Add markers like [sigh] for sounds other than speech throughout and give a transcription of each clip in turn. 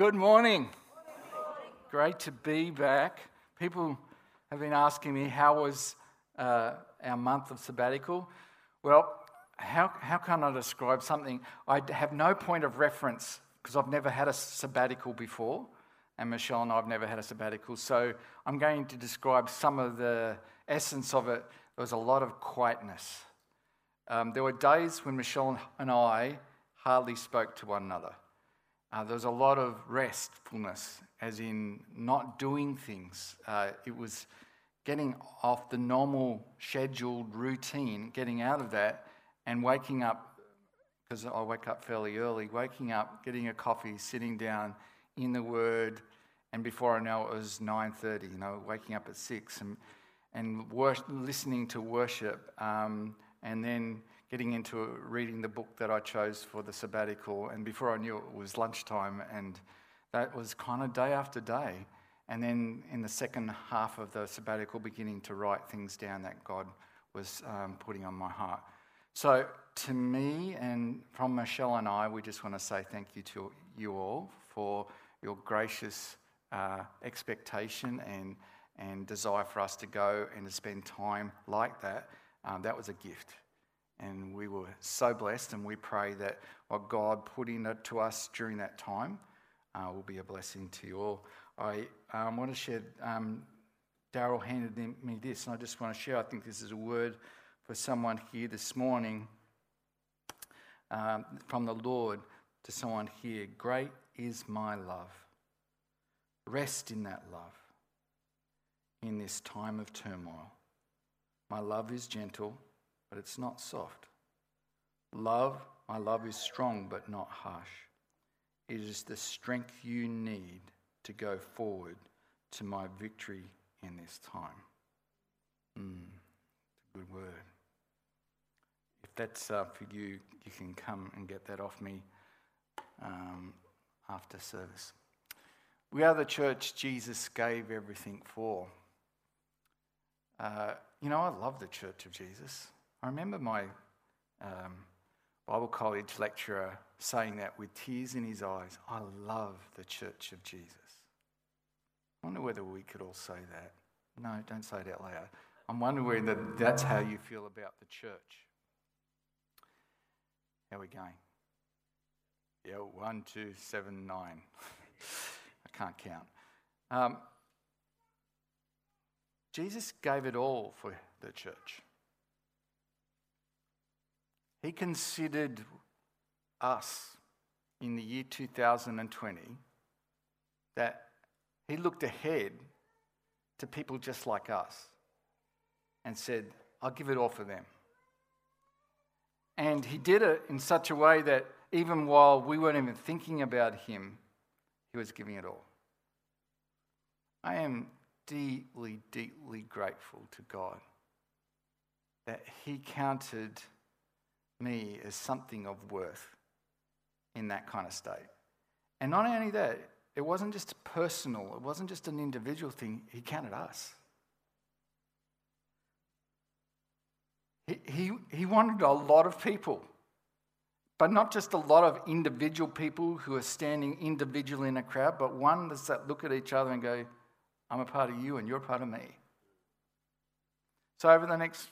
Good morning. Great to be back. People have been asking me how was uh, our month of sabbatical. Well, how, how can I describe something? I have no point of reference because I've never had a sabbatical before, and Michelle and I have never had a sabbatical. So I'm going to describe some of the essence of it. There was a lot of quietness. Um, there were days when Michelle and I hardly spoke to one another. Uh, there was a lot of restfulness, as in not doing things. Uh, it was getting off the normal scheduled routine, getting out of that, and waking up, because I wake up fairly early, waking up, getting a coffee, sitting down in the Word, and before I know it, it was 9.30, you know, waking up at 6 and, and wor- listening to worship, um, and then getting into reading the book that I chose for the sabbatical. And before I knew it, it was lunchtime, and that was kind of day after day. And then in the second half of the sabbatical, beginning to write things down that God was um, putting on my heart. So, to me and from Michelle and I, we just want to say thank you to you all for your gracious uh, expectation and, and desire for us to go and to spend time like that. Um, that was a gift. And we were so blessed, and we pray that what God put into us during that time uh, will be a blessing to you all. I um, want to share, um, Daryl handed me this, and I just want to share. I think this is a word for someone here this morning um, from the Lord to someone here. Great is my love. Rest in that love in this time of turmoil. My love is gentle but it's not soft. Love, my love is strong, but not harsh. It is the strength you need to go forward to my victory in this time. Mm, good word. If that's uh, for you, you can come and get that off me um, after service. We are the church Jesus gave everything for. Uh, you know, I love the church of Jesus. I remember my um, Bible college lecturer saying that with tears in his eyes I love the church of Jesus. I wonder whether we could all say that. No, don't say it out loud. I'm wondering whether that's how you feel about the church. How are we going? Yeah, one, two, seven, nine. [laughs] I can't count. Um, Jesus gave it all for the church. He considered us in the year 2020 that he looked ahead to people just like us and said, I'll give it all for them. And he did it in such a way that even while we weren't even thinking about him, he was giving it all. I am deeply, deeply grateful to God that he counted me as something of worth in that kind of state. And not only that, it wasn't just personal, it wasn't just an individual thing, he counted us. He, he, he wanted a lot of people, but not just a lot of individual people who are standing individually in a crowd, but one that look at each other and go, I'm a part of you and you're a part of me. So, over the next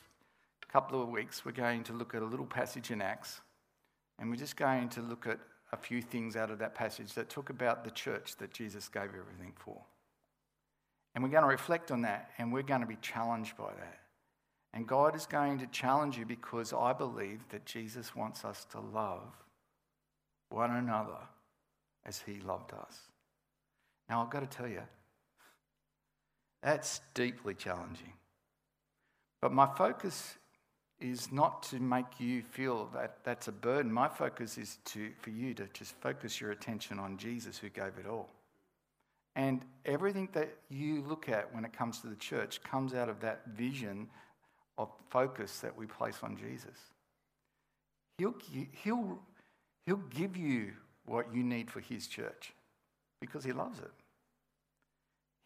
couple of weeks, we're going to look at a little passage in Acts, and we're just going to look at a few things out of that passage that talk about the church that Jesus gave everything for. And we're going to reflect on that, and we're going to be challenged by that. And God is going to challenge you because I believe that Jesus wants us to love one another as he loved us. Now, I've got to tell you, that's deeply challenging. But my focus is not to make you feel that that's a burden. My focus is to, for you to just focus your attention on Jesus who gave it all. And everything that you look at when it comes to the church comes out of that vision of focus that we place on Jesus. He'll, he'll, he'll give you what you need for his church because he loves it.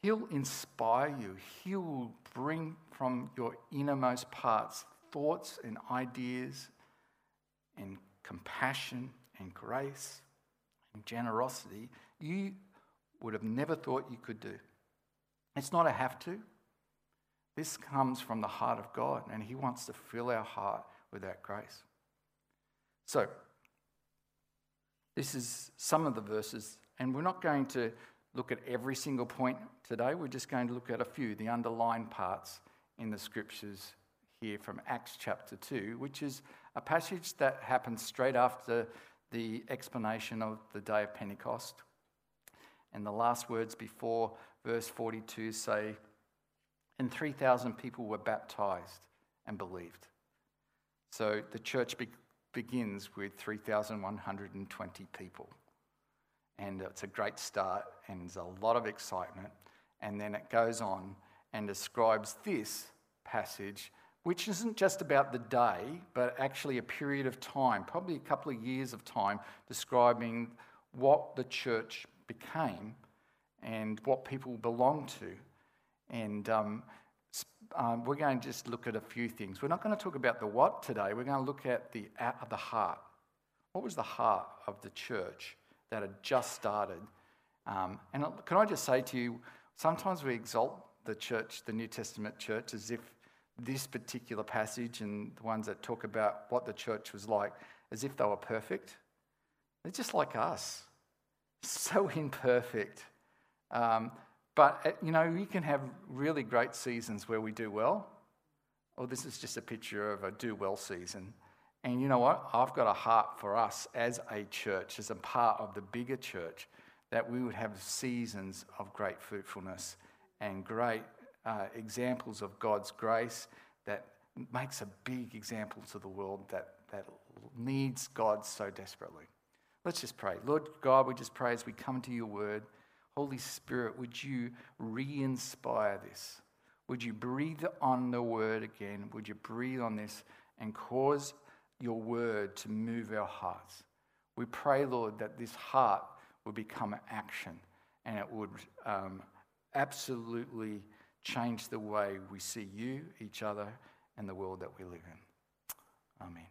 He'll inspire you. He'll bring from your innermost parts thoughts and ideas and compassion and grace and generosity, you would have never thought you could do. It's not a have to. This comes from the heart of God, and He wants to fill our heart with that grace. So, this is some of the verses, and we're not going to look at every single point today. We're just going to look at a few, the underlined parts in the scriptures here from Acts chapter 2, which is a passage that happens straight after the explanation of the day of Pentecost. And the last words before verse 42 say, And 3,000 people were baptized and believed. So the church be- begins with 3,120 people. And it's a great start, and there's a lot of excitement. And then it goes on and describes this passage, which isn't just about the day, but actually a period of time, probably a couple of years of time, describing what the church became and what people belong to. And um, um, we're going to just look at a few things. We're not going to talk about the what today, we're going to look at the, at the heart. What was the heart of the church that had just started? Um, and can I just say to you, sometimes we exalt the church, the New Testament church, as if this particular passage and the ones that talk about what the church was like, as if they were perfect. They're just like us, [laughs] so imperfect. Um, but, uh, you know, we can have really great seasons where we do well. Or this is just a picture of a do well season. And you know what? I've got a heart for us as a church, as a part of the bigger church, that we would have seasons of great fruitfulness and great uh, examples of God's grace that makes a big example to the world that, that needs God so desperately. Let's just pray. Lord God, we just pray as we come to your word. Holy Spirit, would you re inspire this? Would you breathe on the word again? Would you breathe on this and cause your word to move our hearts? We pray, Lord, that this heart would become action and it would um, absolutely change the way we see you, each other, and the world that we live in. Amen.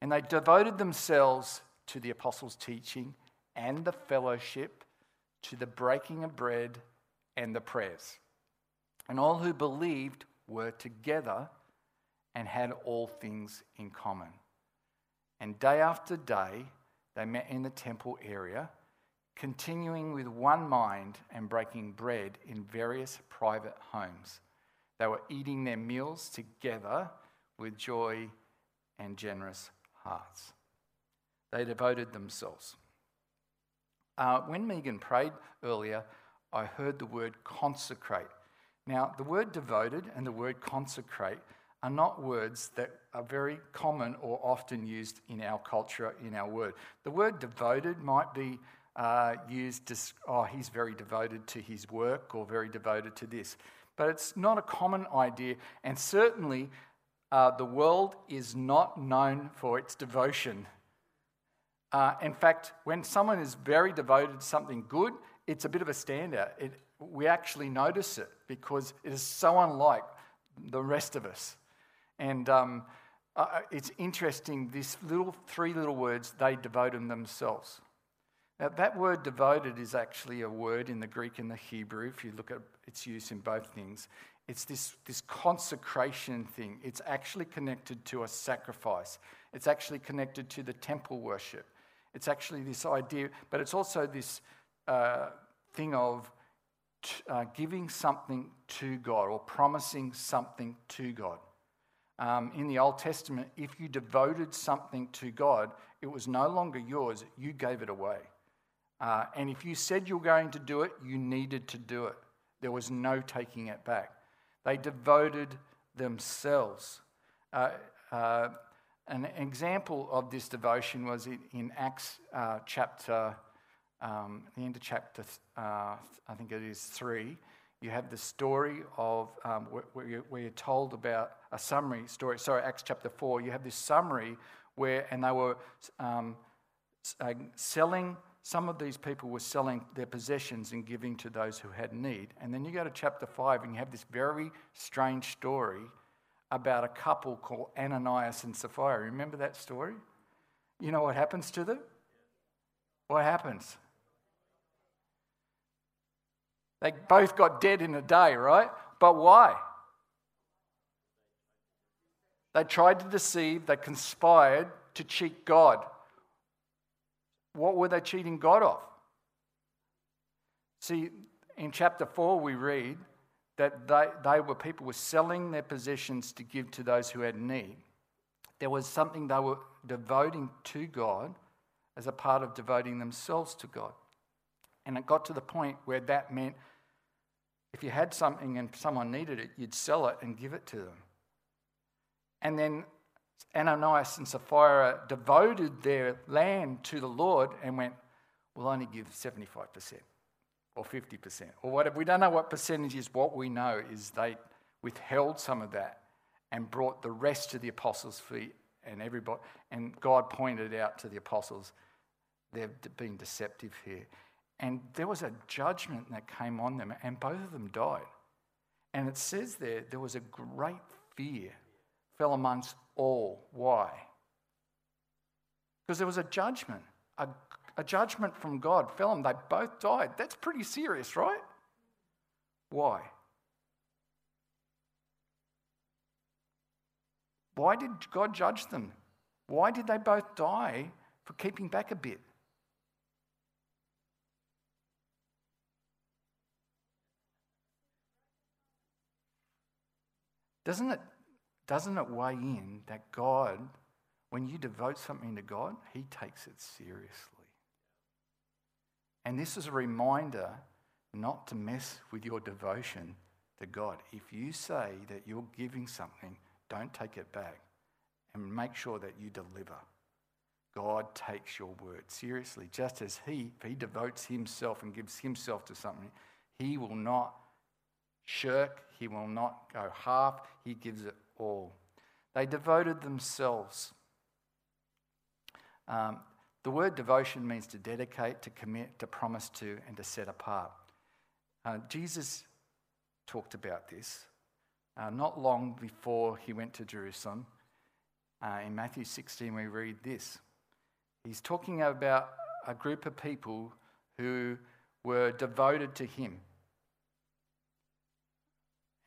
And they devoted themselves to the apostles' teaching and the fellowship to the breaking of bread and the prayers. And all who believed were together and had all things in common. And day after day, they met in the temple area, continuing with one mind and breaking bread in various private homes. They were eating their meals together with joy and generous hearts. They devoted themselves. Uh, when Megan prayed earlier, I heard the word consecrate. Now, the word devoted and the word consecrate are not words that are very common or often used in our culture, in our word. The word devoted might be uh, used, oh, he's very devoted to his work or very devoted to this. But it's not a common idea, and certainly uh, the world is not known for its devotion uh, in fact, when someone is very devoted to something good, it's a bit of a standout. It, we actually notice it because it is so unlike the rest of us. And um, uh, uh it's interesting, these little three little words, they devoted themselves. Now, that word devoted is actually a word in the Greek and the Hebrew, if you look at its use in both things. It's this, this consecration thing. It's actually connected to a sacrifice, it's actually connected to the temple worship. It's actually this idea, but it's also this uh, thing of t- uh, giving something to God or promising something to God. Um, in the Old Testament, if you devoted something to God, it was no longer yours, you gave it away. Uh, and if you said you were going to do it, you needed to do it. There was no taking it back. They devoted themselves. Uh, uh, an example of this devotion was in Acts uh, chapter, um, the end of chapter, uh, I think it is three. You have the story of um, where, you're, where, you're, told about a summary story. Sorry, Acts chapter four. You have this summary where, and they were um, uh, selling. Some of these people were selling their possessions and giving to those who had need. And then you go to chapter five, and you have this very strange story about a couple called Ananias and Sapphira. Remember that story? You know what happens to them? What happens? They both got dead in a day, right? But why? They tried to deceive, they conspired to cheat God. What were they cheating God of? See, in chapter 4, we read that they, they were people were selling their possessions to give to those who had need. There was something they were devoting to God as a part of devoting themselves to God. And it got to the point where that meant if you had something and someone needed it, you'd sell it and give it to them. And then Ananias and Sapphira uh, devoted their land to the Lord and went, We'll only give 75% or 50% or whatever. We don't know what percentage is. What we know is they withheld some of that and brought the rest to the apostles' feet and everybody. And God pointed out to the apostles, they've been deceptive here. And there was a judgment that came on them, and both of them died. And it says there, there was a great fear fell amongst all. Why? Because there was a judgment. A, a judgment from God fell on them. They both died. That's pretty serious, right? Why? Why did God judge them? Why did they both die for keeping back a bit? Doesn't it, doesn't it weigh in that God, when you devote something to God, He takes it seriously? And this is a reminder not to mess with your devotion to God. If you say that you're giving something, don't take it back and make sure that you deliver. God takes your word seriously, just as He, if He devotes Himself and gives Himself to something, He will not shirk, he will not go half, he gives it all. They devoted themselves. Um, the word devotion means to dedicate, to commit, to promise to, and to set apart. Uh, Jesus talked about this uh, not long before he went to Jerusalem. Uh, in Matthew 16, we read this. He's talking about a group of people who were devoted to him.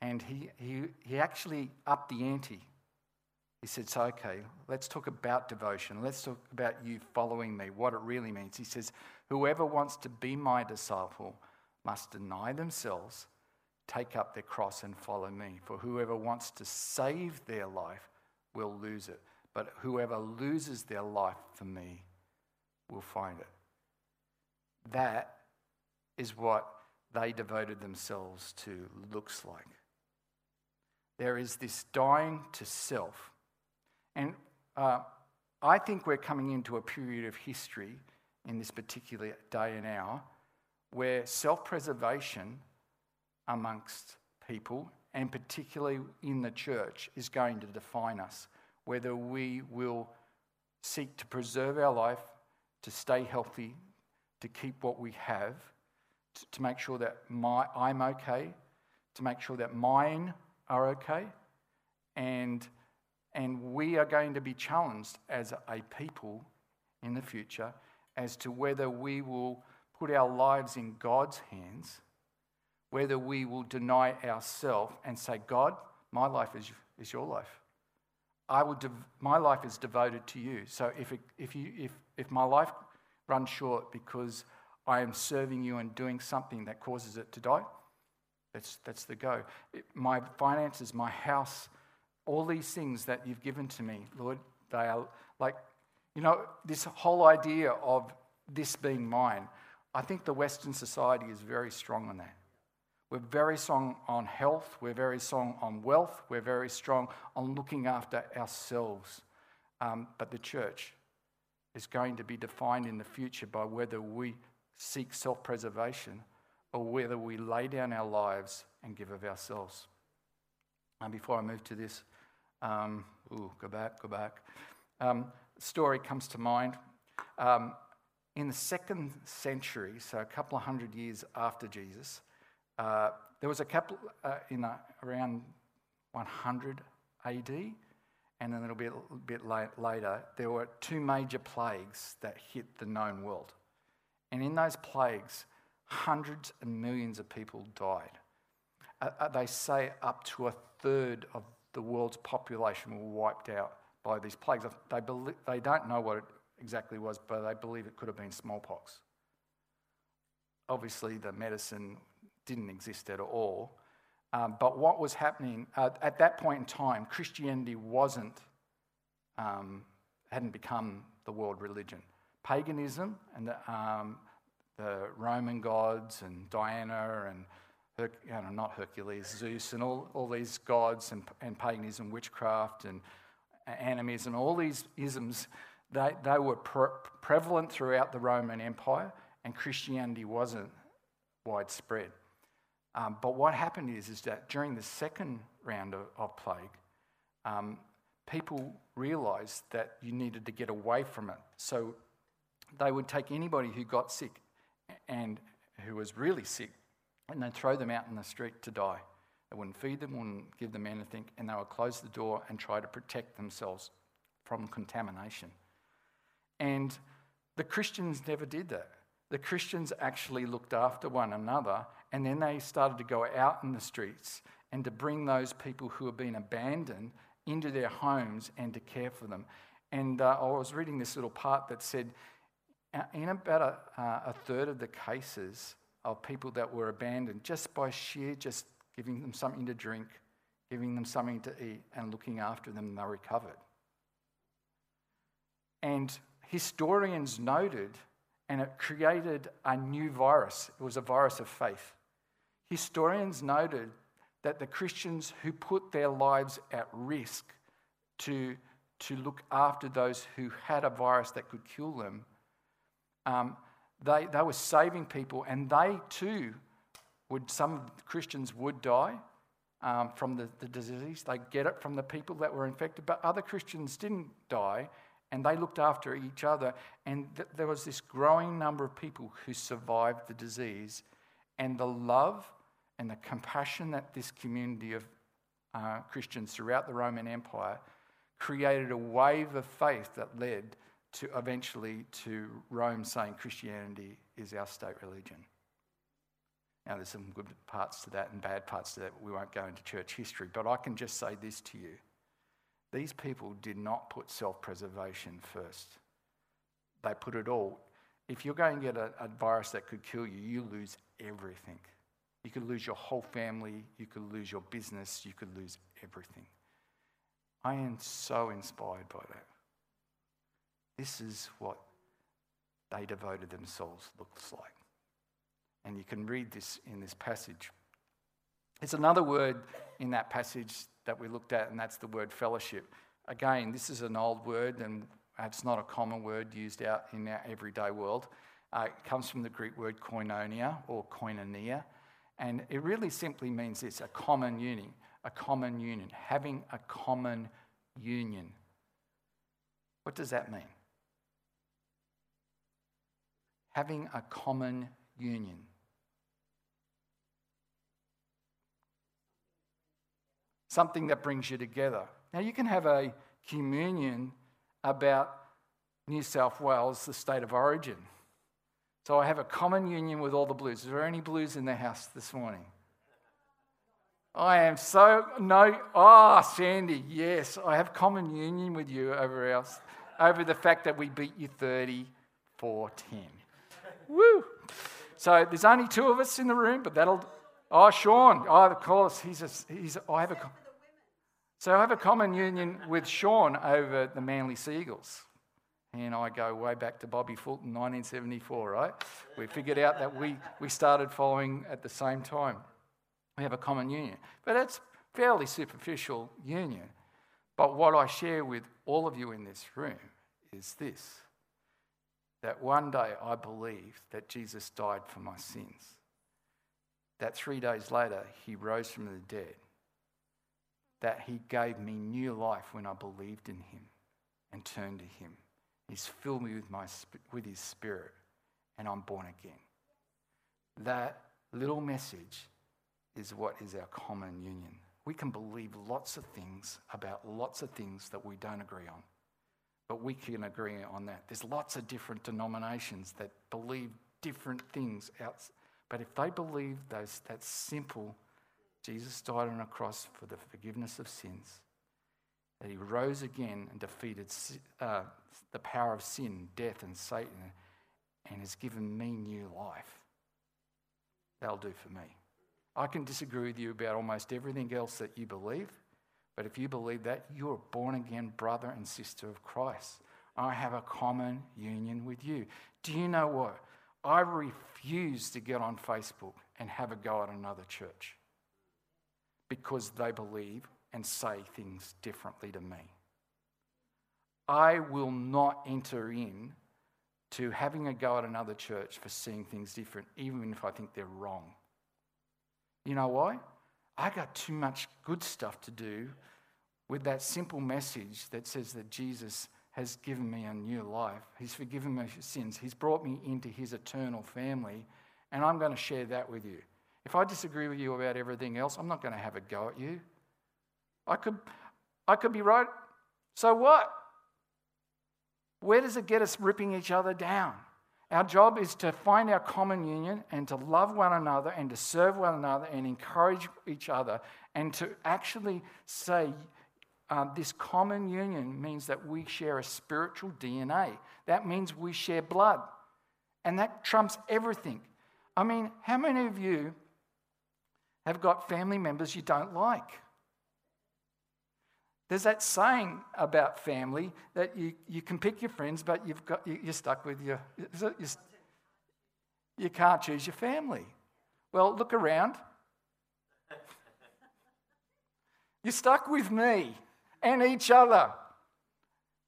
And he, he, he actually upped the ante. He said, So, okay, let's talk about devotion. Let's talk about you following me, what it really means. He says, Whoever wants to be my disciple must deny themselves, take up their cross, and follow me. For whoever wants to save their life will lose it. But whoever loses their life for me will find it. That is what they devoted themselves to looks like there is this dying to self. And uh, I think we're coming into a period of history in this particular day and hour where self preservation amongst people, and particularly in the church, is going to define us. Whether we will seek to preserve our life, to stay healthy, to keep what we have, to make sure that my, I'm okay, to make sure that mine are okay. And, and we are going to be challenged as a people in the future as to whether we will put our lives in God's hands, whether we will deny ourselves and say, God, my life is, is your life. I will dev- my life is devoted to you. So if, it, if, you, if, if my life runs short because I am serving you and doing something that causes it to die, that's, that's the go. My finances, my house, all these things that you've given to me, Lord, they are like, you know, this whole idea of this being mine. I think the Western society is very strong on that. We're very strong on health, we're very strong on wealth, we're very strong on looking after ourselves. Um, but the church is going to be defined in the future by whether we seek self preservation or whether we lay down our lives and give of ourselves. And before I move to this, um, ooh, go back, go back. Um, story comes to mind. Um, in the second century, so a couple of hundred years after Jesus, uh, there was a couple uh, in a, around 100 AD, and then a little bit, bit late, later, there were two major plagues that hit the known world. And in those plagues, hundreds and millions of people died. Uh, uh, they say up to a third of the world's population were wiped out by these plagues. They, believe, they don't know what it exactly was, but they believe it could have been smallpox. Obviously, the medicine didn't exist at all. Um, but what was happening uh, at that point in time, Christianity wasn't, um, hadn't become the world religion. Paganism and the, um, the Roman gods and Diana and Her- you know, not Hercules, Zeus, and all, all these gods and, and paganism, witchcraft and animism, all these isms, they, they were pre- prevalent throughout the Roman Empire, and Christianity wasn't widespread. Um, but what happened is, is that during the second round of, of plague, um, people realized that you needed to get away from it. So they would take anybody who got sick and who was really sick and they'd throw them out in the street to die. They wouldn't feed them, wouldn't give them anything, and they would close the door and try to protect themselves from contamination. And the Christians never did that. The Christians actually looked after one another, and then they started to go out in the streets and to bring those people who have been abandoned into their homes and to care for them. And uh, I was reading this little part that said, in about a, uh, a third of the cases of people that were abandoned, just by sheer just giving them something to drink, giving them something to eat, and looking after them, they recovered. And historians noted, and it created a new virus. It was a virus of faith. Historians noted that the Christians who put their lives at risk to, to look after those who had a virus that could kill them um, they, they were saving people, and they too would, some Christians would die um, from the, the disease. They get it from the people that were infected, but other Christians didn't die, and they looked after each other. And th- there was this growing number of people who survived the disease, and the love and the compassion that this community of uh, Christians throughout the Roman Empire created a wave of faith that led to eventually to Rome saying Christianity is our state religion. Now, there's some good parts to that and bad parts to that. We won't go into church history, but I can just say this to you. These people did not put self preservation first, they put it all. If you're going to get a, a virus that could kill you, you lose everything. You could lose your whole family, you could lose your business, you could lose everything. I am so inspired by that. This is what they devoted themselves looks like. And you can read this in this passage. It's another word in that passage that we looked at, and that's the word fellowship. Again, this is an old word, and it's not a common word used out in our everyday world. Uh, it comes from the Greek word koinonia or koinonia, and it really simply means this a common union, a common union, having a common union. What does that mean? Having a common union. Something that brings you together. Now, you can have a communion about New South Wales, the state of origin. So I have a common union with all the blues. Is there any blues in the house this morning? I am so no. Ah, oh, Sandy, yes, I have common union with you over else over the fact that we beat you 34 10. Woo! So there's only two of us in the room, but that'll. Oh, Sean. Oh, of course. He's a. He's. A, I have a. So I have a common union with Sean over the Manly Sea Eagles. And I go way back to Bobby Fulton, 1974, right? We figured out that we, we started following at the same time. We have a common union. But it's fairly superficial union. But what I share with all of you in this room is this that one day I believed that Jesus died for my sins. That three days later, he rose from the dead. That he gave me new life when I believed in him and turned to him. He's filled me with, my, with his spirit, and I'm born again. That little message is what is our common union. We can believe lots of things about lots of things that we don't agree on. But we can agree on that. There's lots of different denominations that believe different things. But if they believe those, that simple, Jesus died on a cross for the forgiveness of sins, that he rose again and defeated uh, the power of sin, death, and Satan, and has given me new life, that'll do for me. I can disagree with you about almost everything else that you believe, but if you believe that, you're a born again brother and sister of Christ. I have a common union with you. Do you know what? I refuse to get on Facebook and have a go at another church because they believe and say things differently to me. I will not enter in to having a go at another church for seeing things different, even if I think they're wrong. You know why? I got too much good stuff to do with that simple message that says that Jesus has given me a new life. He's forgiven my sins. He's brought me into his eternal family, and I'm going to share that with you. If I disagree with you about everything else, I'm not going to have a go at you. I could, I could be right. So what? Where does it get us ripping each other down? Our job is to find our common union and to love one another and to serve one another and encourage each other and to actually say, uh, this common union means that we share a spiritual DNA. That means we share blood. And that trumps everything. I mean, how many of you have got family members you don't like? There's that saying about family that you, you can pick your friends, but you've got, you, are stuck with your. You can't choose your family. Well, look around. You're stuck with me and each other.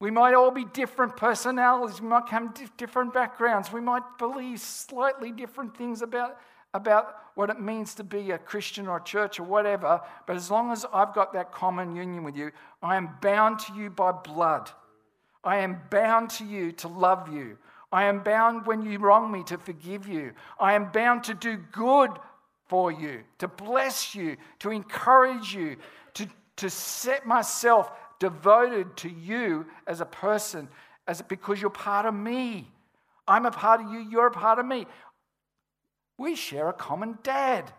We might all be different personalities, we might come different backgrounds, we might believe slightly different things about, about what it means to be a Christian or a church or whatever, but as long as I've got that common union with you, I am bound to you by blood. I am bound to you to love you. I am bound when you wrong me to forgive you. I am bound to do good for you, to bless you, to encourage you, to, to set myself devoted to you as a person, as because you're part of me. I'm a part of you, you're a part of me. We share a common dad.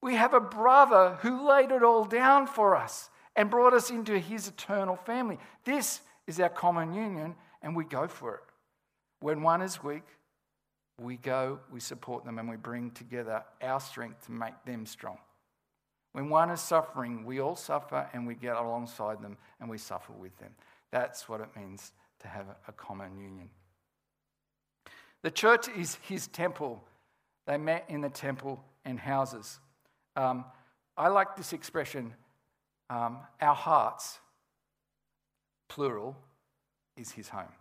We have a brother who laid it all down for us and brought us into his eternal family. This is our common union, and we go for it. When one is weak, we go, we support them, and we bring together our strength to make them strong. When one is suffering, we all suffer and we get alongside them and we suffer with them. That's what it means to have a common union. The church is his temple. They met in the temple and houses. Um, I like this expression um, our hearts, plural, is his home.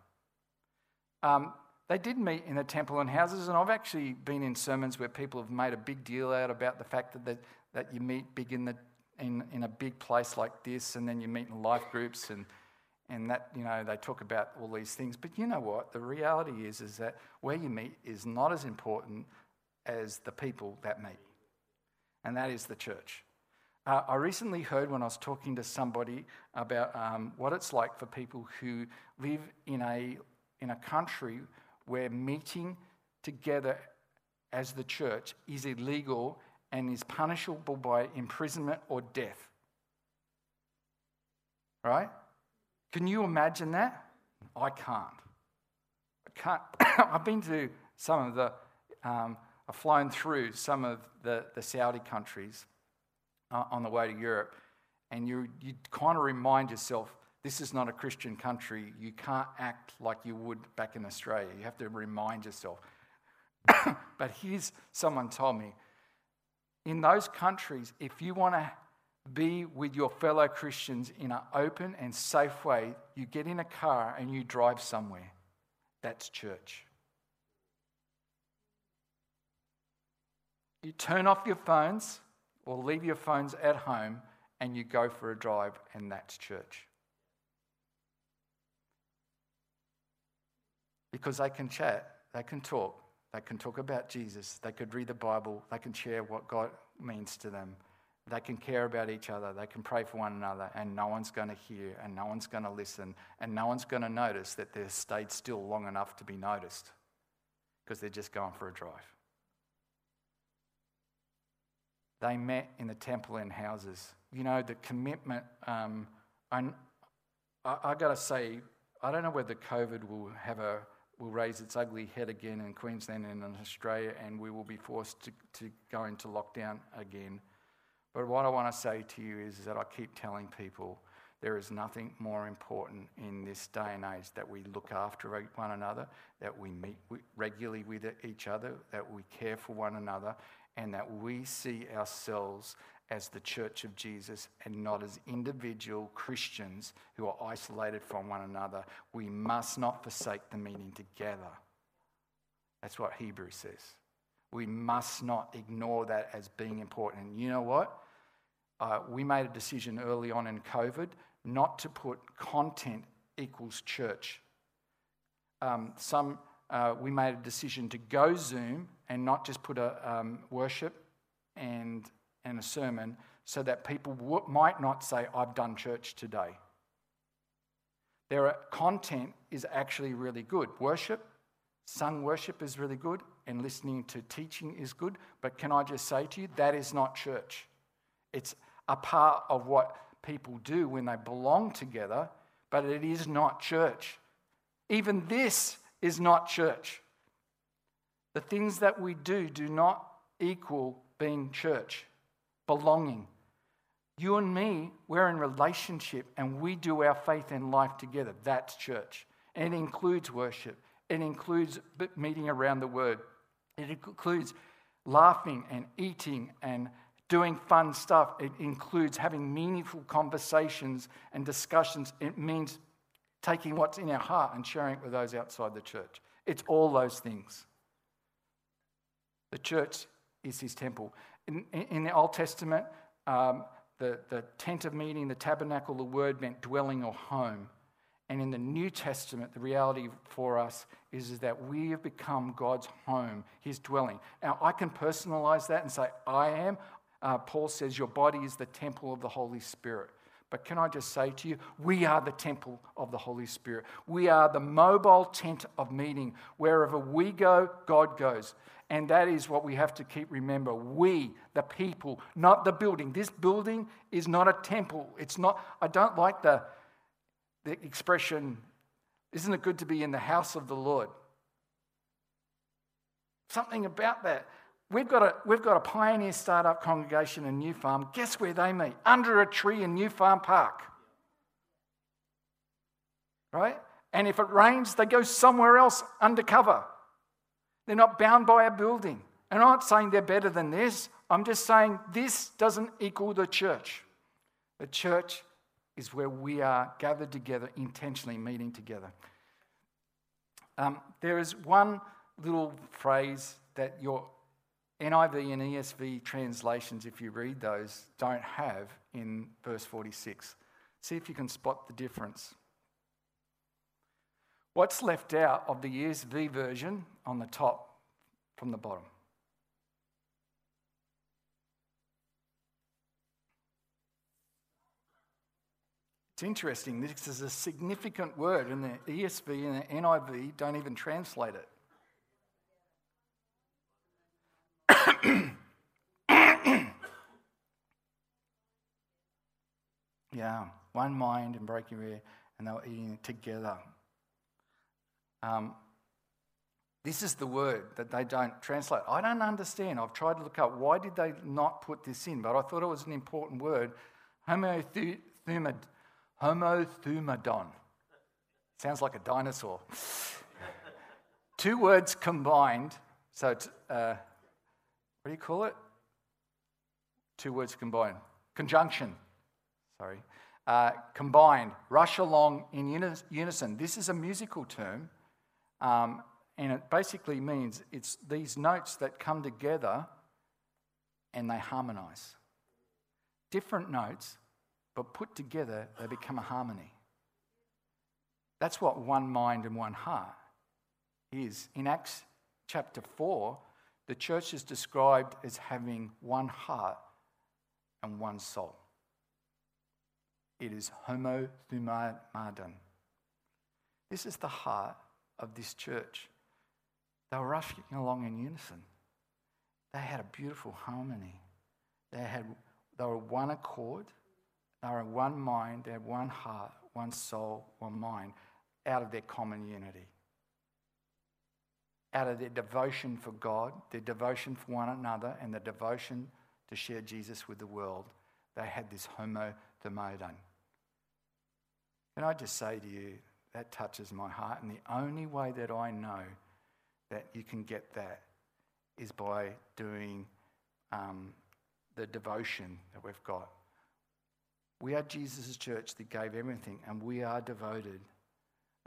Um, they did meet in the temple and houses, and I've actually been in sermons where people have made a big deal out about the fact that that you meet big in, the, in, in a big place like this, and then you meet in life groups, and, and that, you know, they talk about all these things. But you know what? The reality is, is that where you meet is not as important as the people that meet, and that is the church. Uh, I recently heard when I was talking to somebody about um, what it's like for people who live in a, in a country where meeting together as the church is illegal and is punishable by imprisonment or death. Right? Can you imagine that? I can't. I can't. [coughs] I've been to some of the, um, I've flown through some of the, the Saudi countries uh, on the way to Europe, and you, you kind of remind yourself this is not a Christian country. You can't act like you would back in Australia. You have to remind yourself. [coughs] but here's someone told me in those countries, if you want to be with your fellow Christians in an open and safe way, you get in a car and you drive somewhere. That's church. You turn off your phones or leave your phones at home and you go for a drive, and that's church. Because they can chat, they can talk, they can talk about Jesus. They could read the Bible. They can share what God means to them. They can care about each other. They can pray for one another, and no one's going to hear, and no one's going to listen, and no one's going to notice that they've stayed still long enough to be noticed because they're just going for a drive. they met in the temple and houses. You know, the commitment. Um, I, I got to say, I don't know whether COVID will have a will raise its ugly head again in Queensland and in Australia, and we will be forced to, to go into lockdown again. But what I want to say to you is, that I keep telling people there is nothing more important in this day and age that we look after one another, that we meet regularly with each other, that we care for one another, and that we see ourselves as the church of Jesus and not as individual Christians who are isolated from one another. We must not forsake the meeting together. That's what Hebrews says. We must not ignore that as being important. And you know what? Uh, we made a decision early on in COVID not to put content equals church. Um, some uh, we made a decision to go Zoom and not just put a um, worship and and a sermon, so that people w- might not say, "I've done church today." Their content is actually really good. Worship, sung worship is really good, and listening to teaching is good. But can I just say to you, that is not church. It's a part of what people do when they belong together, but it is not church. Even this is not church. The things that we do do not equal being church, belonging. You and me, we're in relationship and we do our faith and life together. That's church. And it includes worship, it includes meeting around the word, it includes laughing and eating and doing fun stuff. It includes having meaningful conversations and discussions. It means taking what's in our heart and sharing it with those outside the church. It's all those things. The church is his temple. In, in the Old Testament, um, the, the tent of meeting, the tabernacle, the word meant dwelling or home. And in the New Testament, the reality for us is, is that we have become God's home, his dwelling. Now, I can personalize that and say, I am. Uh, Paul says, Your body is the temple of the Holy Spirit. But can I just say to you, we are the temple of the Holy Spirit. We are the mobile tent of meeting. Wherever we go, God goes. And that is what we have to keep remember. We, the people, not the building. This building is not a temple. It's not, I don't like the, the expression, isn't it good to be in the house of the Lord? Something about that. We've got, a, we've got a pioneer startup congregation in New Farm. Guess where they meet? Under a tree in New Farm Park. Right? And if it rains, they go somewhere else undercover. They're not bound by a building. And I'm not saying they're better than this. I'm just saying this doesn't equal the church. The church is where we are gathered together, intentionally meeting together. Um, there is one little phrase that your NIV and ESV translations, if you read those, don't have in verse 46. See if you can spot the difference. What's left out of the ESV version on the top from the bottom? It's interesting. This is a significant word, and the ESV and the NIV don't even translate it. Yeah, one mind and breaking bread, and they were eating it together. Um, this is the word that they don't translate. I don't understand. I've tried to look up why did they not put this in, but I thought it was an important word. Homothumadon. Sounds like a dinosaur. [laughs] Two words combined. So, uh, what do you call it? Two words combined. Conjunction. Sorry. Uh, combined. Rush along in unison. This is a musical term. Um, and it basically means it's these notes that come together and they harmonize. Different notes, but put together, they become a harmony. That's what one mind and one heart is. In Acts chapter 4, the church is described as having one heart and one soul. It is homo thumadon. This is the heart of this church. They were rushing along in unison. They had a beautiful harmony. They, had, they were one accord, they were one mind, they had one heart, one soul, one mind, out of their common unity. Out of their devotion for God, their devotion for one another, and the devotion to share Jesus with the world, they had this homo domodon. Can I just say to you, that touches my heart. And the only way that I know that you can get that is by doing um, the devotion that we've got. We are Jesus' church that gave everything, and we are devoted,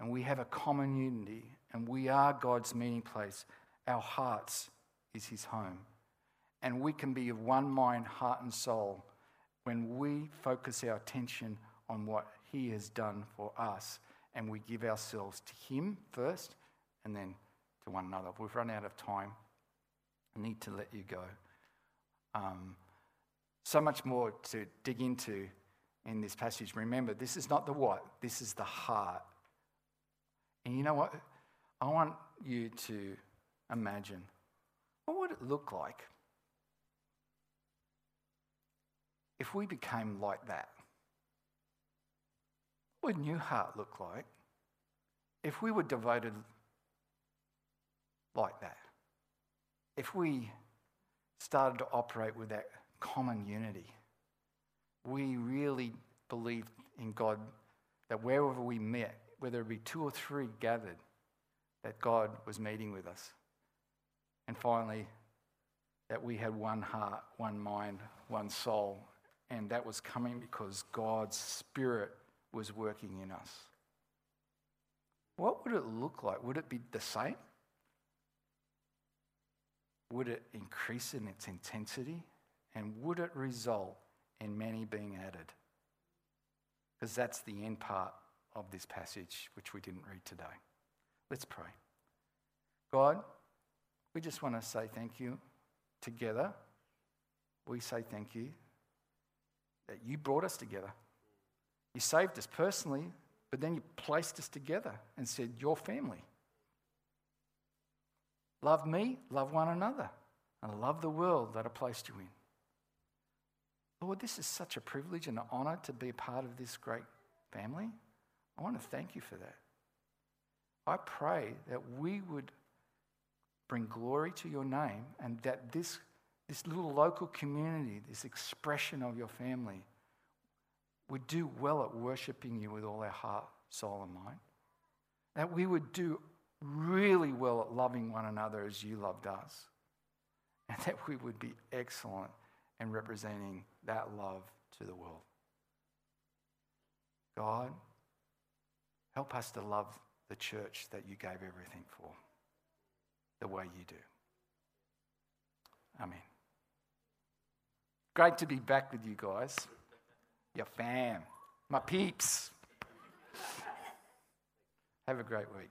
and we have a common unity, and we are God's meeting place. Our hearts is His home. And we can be of one mind, heart, and soul when we focus our attention on what He has done for us and we give ourselves to Him first and then to one another. We've run out of time. I need to let you go. Um, so much more to dig into in this passage. Remember, this is not the what, this is the heart. And you know what? I want you to imagine what would it look like if we became like that? What would New Heart look like if we were devoted like that? If we started to operate with that common unity, we really believed in God that wherever we met, whether it be two or three gathered, that God was meeting with us. And finally, that we had one heart, one mind, one soul, and that was coming because God's Spirit was working in us. What would it look like? Would it be the same? Would it increase in its intensity? And would it result in many being added? Because that's the end part of this passage, which we didn't read today. Let's pray. God, we just want to say thank you together. We say thank you that you brought us together. You saved us personally, but then you placed us together and said, Your family. Love me, love one another, and love the world that I placed you in. Lord, this is such a privilege and an honor to be a part of this great family. I want to thank you for that. I pray that we would bring glory to your name and that this this little local community, this expression of your family, would do well at worshiping you with all our heart, soul, and mind. That we would do really well at loving one another as you loved us. And that we would be excellent in representing that love to the world. God, help us to love the church that you gave everything for the way you do. Amen. Great to be back with you guys. Your fam, my peeps. Have a great week.